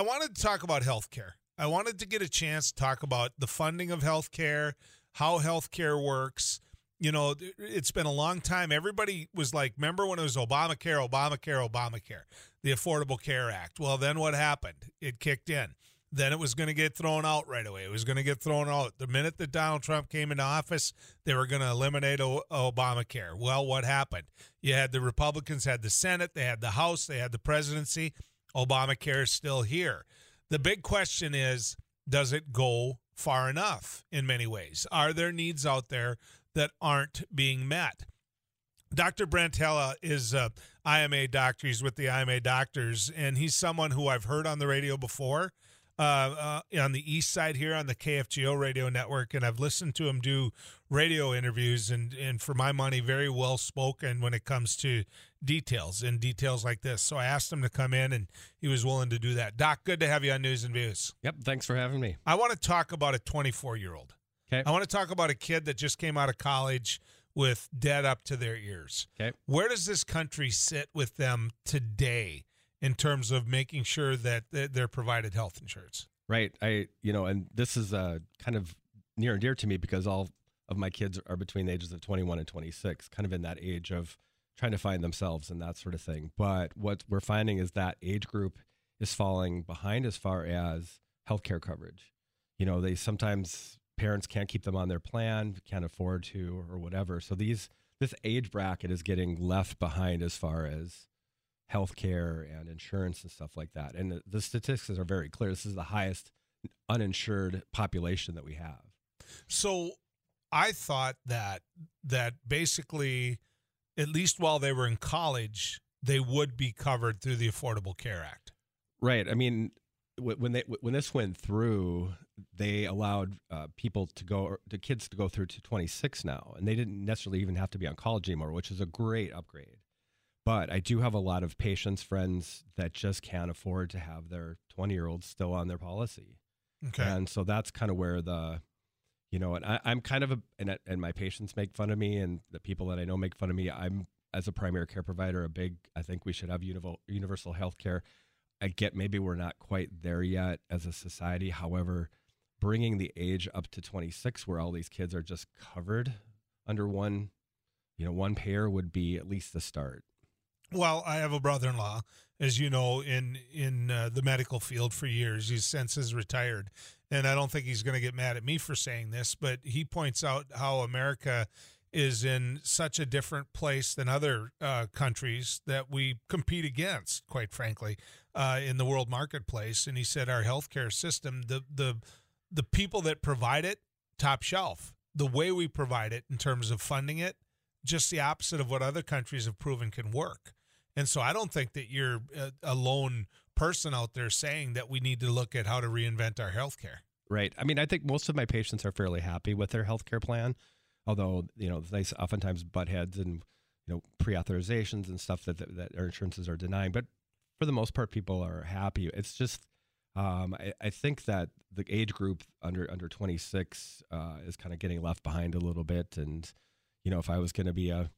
I wanted to talk about healthcare. I wanted to get a chance to talk about the funding of healthcare, how healthcare works. You know, it's been a long time. Everybody was like, remember when it was Obamacare, Obamacare, Obamacare, the Affordable Care Act? Well, then what happened? It kicked in. Then it was going to get thrown out right away. It was going to get thrown out. The minute that Donald Trump came into office, they were going to eliminate o- Obamacare. Well, what happened? You had the Republicans had the Senate, they had the House, they had the presidency. Obamacare is still here. The big question is does it go far enough in many ways? Are there needs out there that aren't being met? Dr. Brent Hella is a IMA doctor. He's with the IMA doctors, and he's someone who I've heard on the radio before uh, uh, on the east side here on the KFGO radio network, and I've listened to him do radio interviews, and and for my money, very well spoken when it comes to details and details like this. So I asked him to come in, and he was willing to do that. Doc, good to have you on News and Views. Yep, thanks for having me. I want to talk about a 24 year old. Okay. I want to talk about a kid that just came out of college with debt up to their ears. Okay. Where does this country sit with them today? In terms of making sure that they're provided health insurance. Right. I, you know, and this is uh, kind of near and dear to me because all of my kids are between the ages of 21 and 26, kind of in that age of trying to find themselves and that sort of thing. But what we're finding is that age group is falling behind as far as healthcare coverage. You know, they sometimes parents can't keep them on their plan, can't afford to, or whatever. So these this age bracket is getting left behind as far as healthcare and insurance and stuff like that. And the, the statistics are very clear. This is the highest uninsured population that we have. So I thought that that basically at least while they were in college they would be covered through the Affordable Care Act. Right. I mean when they when this went through they allowed uh, people to go the kids to go through to 26 now and they didn't necessarily even have to be on college anymore which is a great upgrade but I do have a lot of patients, friends that just can't afford to have their 20 year olds still on their policy. Okay. And so that's kind of where the, you know, and I, am kind of a, and, and my patients make fun of me and the people that I know make fun of me. I'm, as a primary care provider, a big, I think we should have universal, universal health care. I get maybe we're not quite there yet as a society. However, bringing the age up to 26 where all these kids are just covered under one, you know, one payer would be at least the start. Well, I have a brother-in-law, as you know, in in uh, the medical field for years. He's since has retired, and I don't think he's going to get mad at me for saying this, but he points out how America is in such a different place than other uh, countries that we compete against, quite frankly, uh, in the world marketplace. And he said our healthcare system, the the the people that provide it, top shelf. The way we provide it in terms of funding it, just the opposite of what other countries have proven can work. And so I don't think that you're a, a lone person out there saying that we need to look at how to reinvent our healthcare. Right. I mean, I think most of my patients are fairly happy with their healthcare plan, although you know they oftentimes butt heads and you know pre-authorizations and stuff that, that, that our insurances are denying. But for the most part, people are happy. It's just um, I, I, think that the age group under under 26 uh, is kind of getting left behind a little bit. And you know, if I was going to be a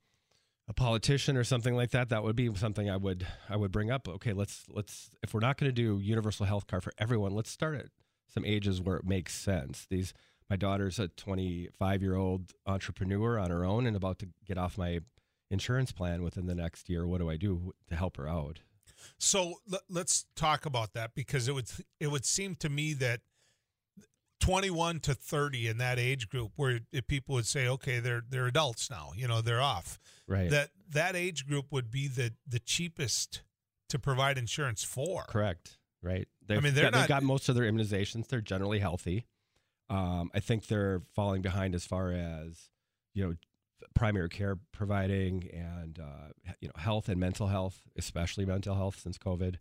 a politician or something like that, that would be something I would I would bring up. Okay, let's let's if we're not going to do universal health care for everyone, let's start at some ages where it makes sense. These my daughter's a 25 year old entrepreneur on her own and about to get off my insurance plan within the next year. What do I do to help her out? So let's talk about that because it would it would seem to me that 21 to 30 in that age group where people would say okay they're they're adults now you know they're off. Right. That that age group would be the the cheapest to provide insurance for. Correct. Right. They've, i mean they're got, not, they've got most of their immunizations. They're generally healthy. Um, i think they're falling behind as far as you know primary care providing and uh, you know health and mental health especially mental health since covid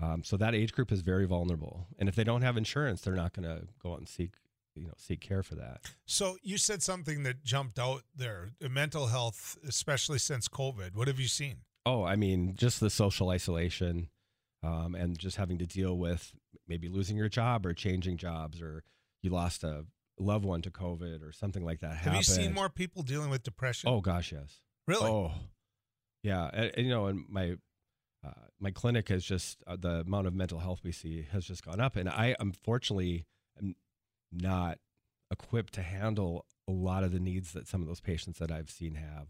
um, so that age group is very vulnerable, and if they don't have insurance, they're not going to go out and seek you know seek care for that. So you said something that jumped out there: mental health, especially since COVID. What have you seen? Oh, I mean, just the social isolation, um, and just having to deal with maybe losing your job or changing jobs, or you lost a loved one to COVID or something like that. Have you seen more people dealing with depression? Oh gosh, yes. Really? Oh, yeah. And, and, you know, and my uh, my clinic has just uh, the amount of mental health we see has just gone up, and I unfortunately am not equipped to handle a lot of the needs that some of those patients that I've seen have.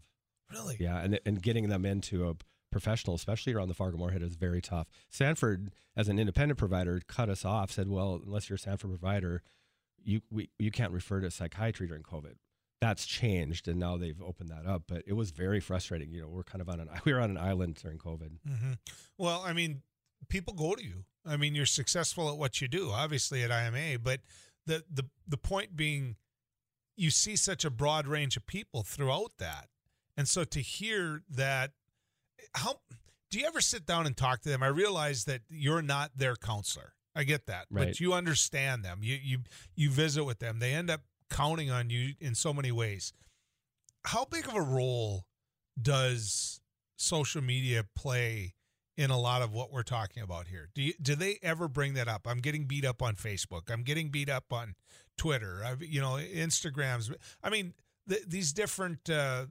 Really? Yeah, and and getting them into a professional, especially around the Fargo Moorhead, is very tough. Sanford, as an independent provider, cut us off. Said, "Well, unless you're a Sanford provider, you we, you can't refer to psychiatry during COVID." That's changed, and now they've opened that up. But it was very frustrating. You know, we're kind of on an we were on an island during COVID. Mm-hmm. Well, I mean, people go to you. I mean, you're successful at what you do, obviously at IMA, but the the the point being, you see such a broad range of people throughout that, and so to hear that, how do you ever sit down and talk to them? I realize that you're not their counselor. I get that, Right. but you understand them. You you you visit with them. They end up counting on you in so many ways. How big of a role does social media play in a lot of what we're talking about here? Do you, do they ever bring that up? I'm getting beat up on Facebook. I'm getting beat up on Twitter. I've, you know, Instagrams. I mean, th- these different uh,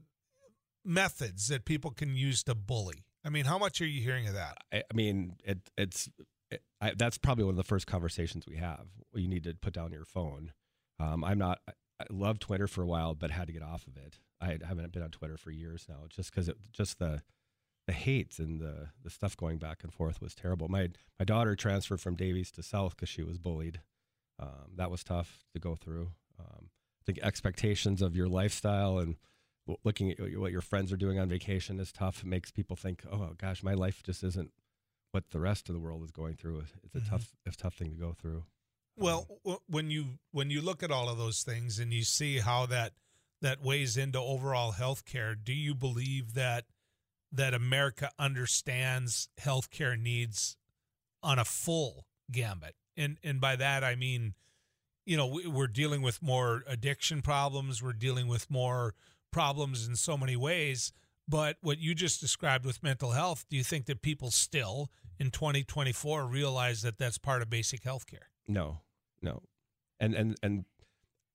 methods that people can use to bully. I mean, how much are you hearing of that? I, I mean, it, it's it, I, that's probably one of the first conversations we have. You need to put down your phone. Um, I'm not. I, loved Twitter for a while, but had to get off of it. I haven't been on Twitter for years now, just because it just the the hate and the the stuff going back and forth was terrible. My my daughter transferred from Davies to South because she was bullied. Um, that was tough to go through. Um, I think expectations of your lifestyle and looking at what your friends are doing on vacation is tough. It makes people think, oh gosh, my life just isn't what the rest of the world is going through. It's a Mhm. tough, it's a tough thing to go through. Well, when you when you look at all of those things and you see how that that weighs into overall health care, do you believe that that America understands healthcare needs on a full gambit? And and by that I mean, you know, we're dealing with more addiction problems, we're dealing with more problems in so many ways, but what you just described with mental health, do you think that people still in 2024 realize that that's part of basic healthcare? No, no, and and and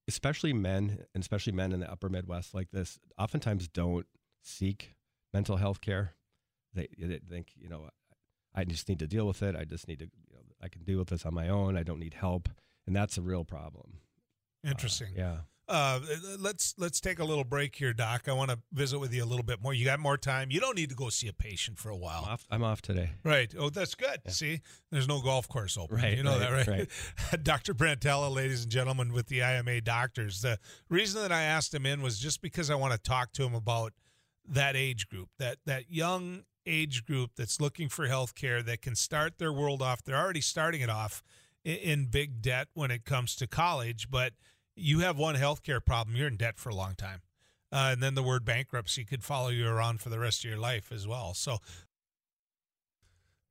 especially men, and especially men in the Upper Midwest like this, oftentimes don't seek mental health care. They, they think, you know, I just need to deal with it. I just need to, you know, I can deal with this on my own. I don't need help, and that's a real problem. Uh, Interesting. yeah. Uh, let's let's take a little break here, Doc. I want to visit with you a little bit more. You got more time. You don't need to go see a patient for a I'm while. off, I'm off today. Right. Oh, that's good. Yeah. See, there's no golf course open. Right, You know right, that, right? Dr. Brent Hella, ladies and gentlemen, with the IMA doctors. The reason that I asked him in was just because I want to talk to him about that age group, that that young age group that's looking for health care that can start their world off. They're already starting it off in, in big debt when it comes to college, but you have one healthcare problem, you're in debt for a long time. Uh, and then the word bankruptcy could follow you around for the rest of your life as well. So,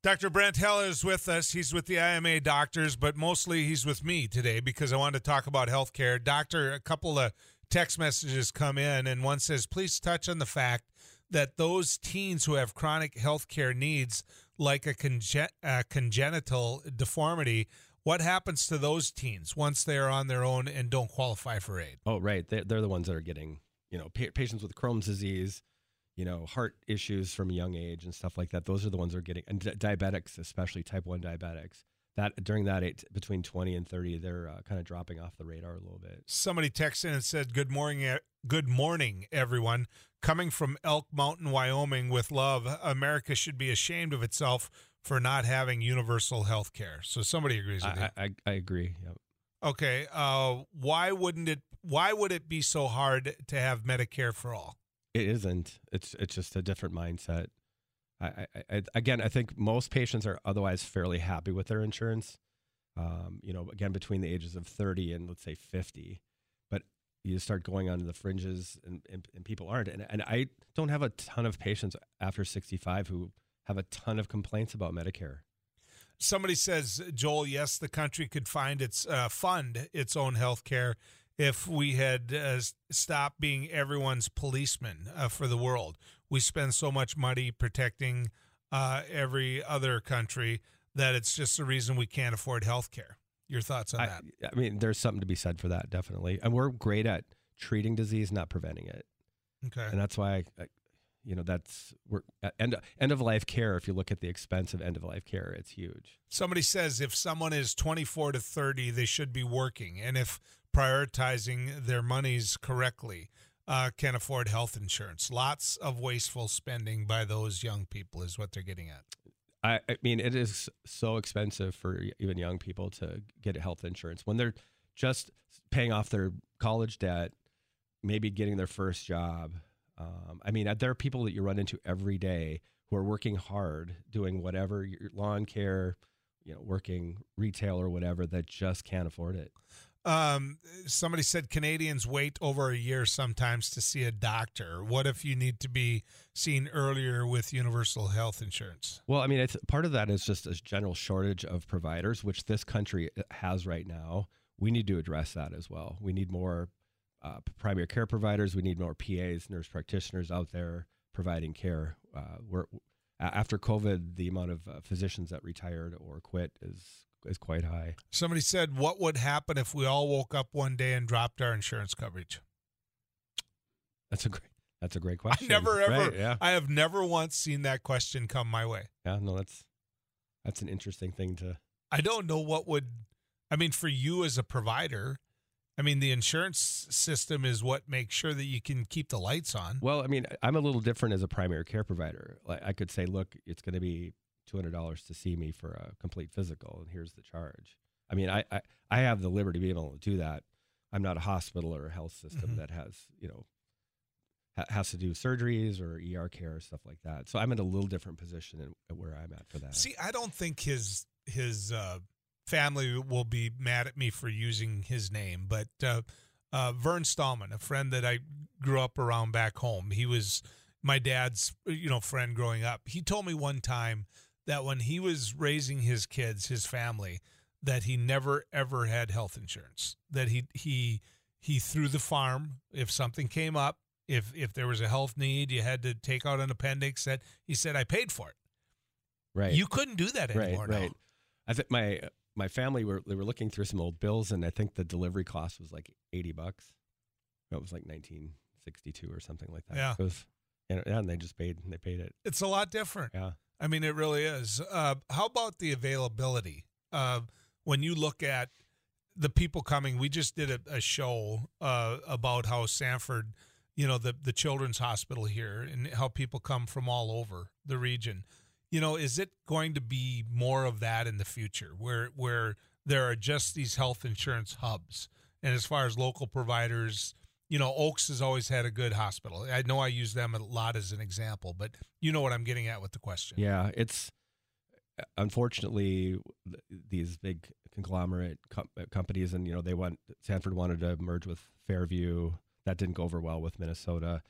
Dr. Brent Hella is with us. He's with the IMA doctors, but mostly he's with me today because I wanted to talk about healthcare. Doctor, a couple of text messages come in, and one says, please touch on the fact that those teens who have chronic healthcare needs, like a, conge- a congenital deformity, what happens to those teens once they are on their own and don't qualify for aid? Oh, right. They're, they're the ones that are getting, you know, pa- patients with Crohn's disease, you know, heart issues from a young age and stuff like that. Those are the ones that are getting, and di- diabetics, especially type 1 diabetics. That during that age, between 20 and 30, they're uh, kind of dropping off the radar a little bit. somebody texted in and said, "Good morning, good morning, everyone. Coming from Elk Mountain, Wyoming, with love. America should be ashamed of itself for not having universal health care." So somebody agrees with I, I, I, I agree. Yep. Okay, uh, why wouldn't it? Why would it be so hard to have Medicare for all? It isn't. It's it's just a different mindset. I, I, I again, I think most patients are otherwise fairly happy with their insurance. Um, you know, again, between the ages of thirty and let's say fifty, but you start going onto the fringes, and, and, and people aren't. And, and I don't have a ton of patients after sixty-five who have a ton of complaints about Medicare. Somebody says, Joel, yes, the country could find its uh, fund its own health care if we had uh, stopped being everyone's policeman uh, for the world. We spend so much money protecting uh, every other country that it's just the reason we can't afford health care. Your thoughts on I, that? I mean, there's something to be said for that, definitely. And we're great at treating disease, not preventing it. Okay. and that's why I, I, you know that's we're end end of life care. If you look at the expense of end of life care, it's huge. Somebody says if someone is 24 to 30, they should be working, and if prioritizing their monies correctly, uh, can afford health insurance. Lots of wasteful spending by those young people is what they're getting at. I, I mean, it is so expensive for even young people to get health insurance when they're just paying off their college debt, maybe getting their first job. Um, I mean, there are people that you run into every day who are working hard, doing whatever your lawn care, you know, working retail or whatever that just can't afford it. Um, somebody said Canadians wait over a year sometimes to see a doctor. What if you need to be seen earlier with universal health insurance? Well, I mean, it's part of that is just a general shortage of providers, which this country has right now. We need to address that as well. We need more uh, primary care providers. We need more PAs, nurse practitioners out there providing care. Uh, we're after COVID, the amount of uh, physicians that retired or quit is is quite high. Somebody said, "What would happen if we all woke up one day and dropped our insurance coverage?" That's a great. That's a great question. I never ever. Right, yeah. I have never once seen that question come my way. Yeah. No. That's that's an interesting thing to. I don't know what would. I mean, for you as a provider, I mean, the insurance system is what makes sure that you can keep the lights on. Well, I mean, I'm a little different as a primary care provider. Like I could say, look, it's going to be $200 to see me for a complete physical and here's the charge i mean i i, I have the liberty to be able to do that i'm not a hospital or a health system mm-hmm. that has you know ha- has to do surgeries or er care or stuff like that so i'm in a little different position in, where i'm at for that see i don't think his his uh, family will be mad at me for using his name but uh, uh, vern stallman a friend that i grew up around back home he was my dad's you know friend growing up he told me one time that when he was raising his kids, his family, that he never ever had health insurance. That he he he threw the farm if something came up, if if there was a health need, you had to take out an appendix. That he said I paid for it. Right. You couldn't do that anymore. Right. Right. I think my my family were they were looking through some old bills, and I think the delivery cost was like eighty bucks. It was like nineteen sixty two or something like that. Yeah. It was, and, and they just paid they paid it. It's a lot different. Yeah. I mean, it really is. Uh, how about the availability? Uh, when you look at the people coming, we just did a, a show uh, about how Sanford, you know, the the Children's Hospital here, and how people come from all over the region. You know, is it going to be more of that in the future, where where there are just these health insurance hubs, and as far as local providers you know, Oakes has always had a good hospital. I know I use them a lot as an example, but you know what I'm getting at with the question. Yeah, it's unfortunately these big conglomerate com- companies, and you know, they want Sanford wanted to merge with Fairview. That didn't go over well with Minnesota.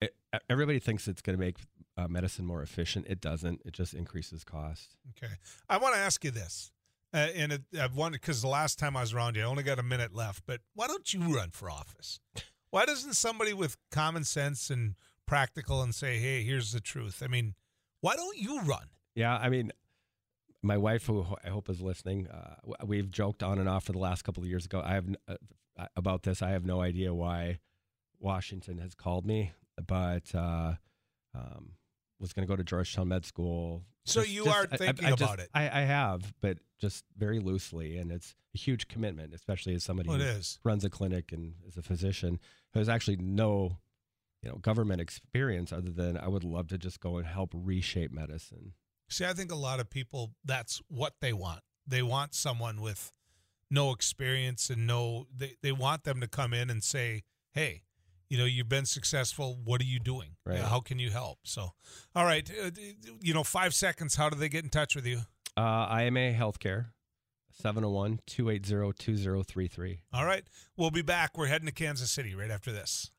It, everybody thinks it's going to make uh, medicine more efficient. It doesn't. It just increases cost. Okay, I want to ask you this. Uh, and it, I've wondered because the last time I was around you, I only got a minute left. But why don't you run for office? Why doesn't somebody with common sense and practical and say, "Hey, here's the truth"? I mean, why don't you run? Yeah, I mean, my wife, who I hope is listening, uh, we've joked on and off for the last couple of years ago. I have uh, about this. I have no idea why Washington has called me, but uh, um, was going to go to Georgetown Med School. So just, you just, are thinking I, I about just, it. I, I, have, but just very loosely, and it's a huge commitment, especially as somebody oh, well, who runs a clinic and is a physician who has actually no, you know, government experience other than I would love to just go and help reshape medicine. See, I think a lot of people that's what they want. They want someone with no experience and no they, they want them to come in and say, Hey, you know, you've been successful. What are you doing? Right. how can you help? So, all right, uh, you know, five seconds. How do they get in touch with you? Uh, IMA Healthcare, 701 280 2033. All right. We'll be back. We're heading to Kansas City right after this.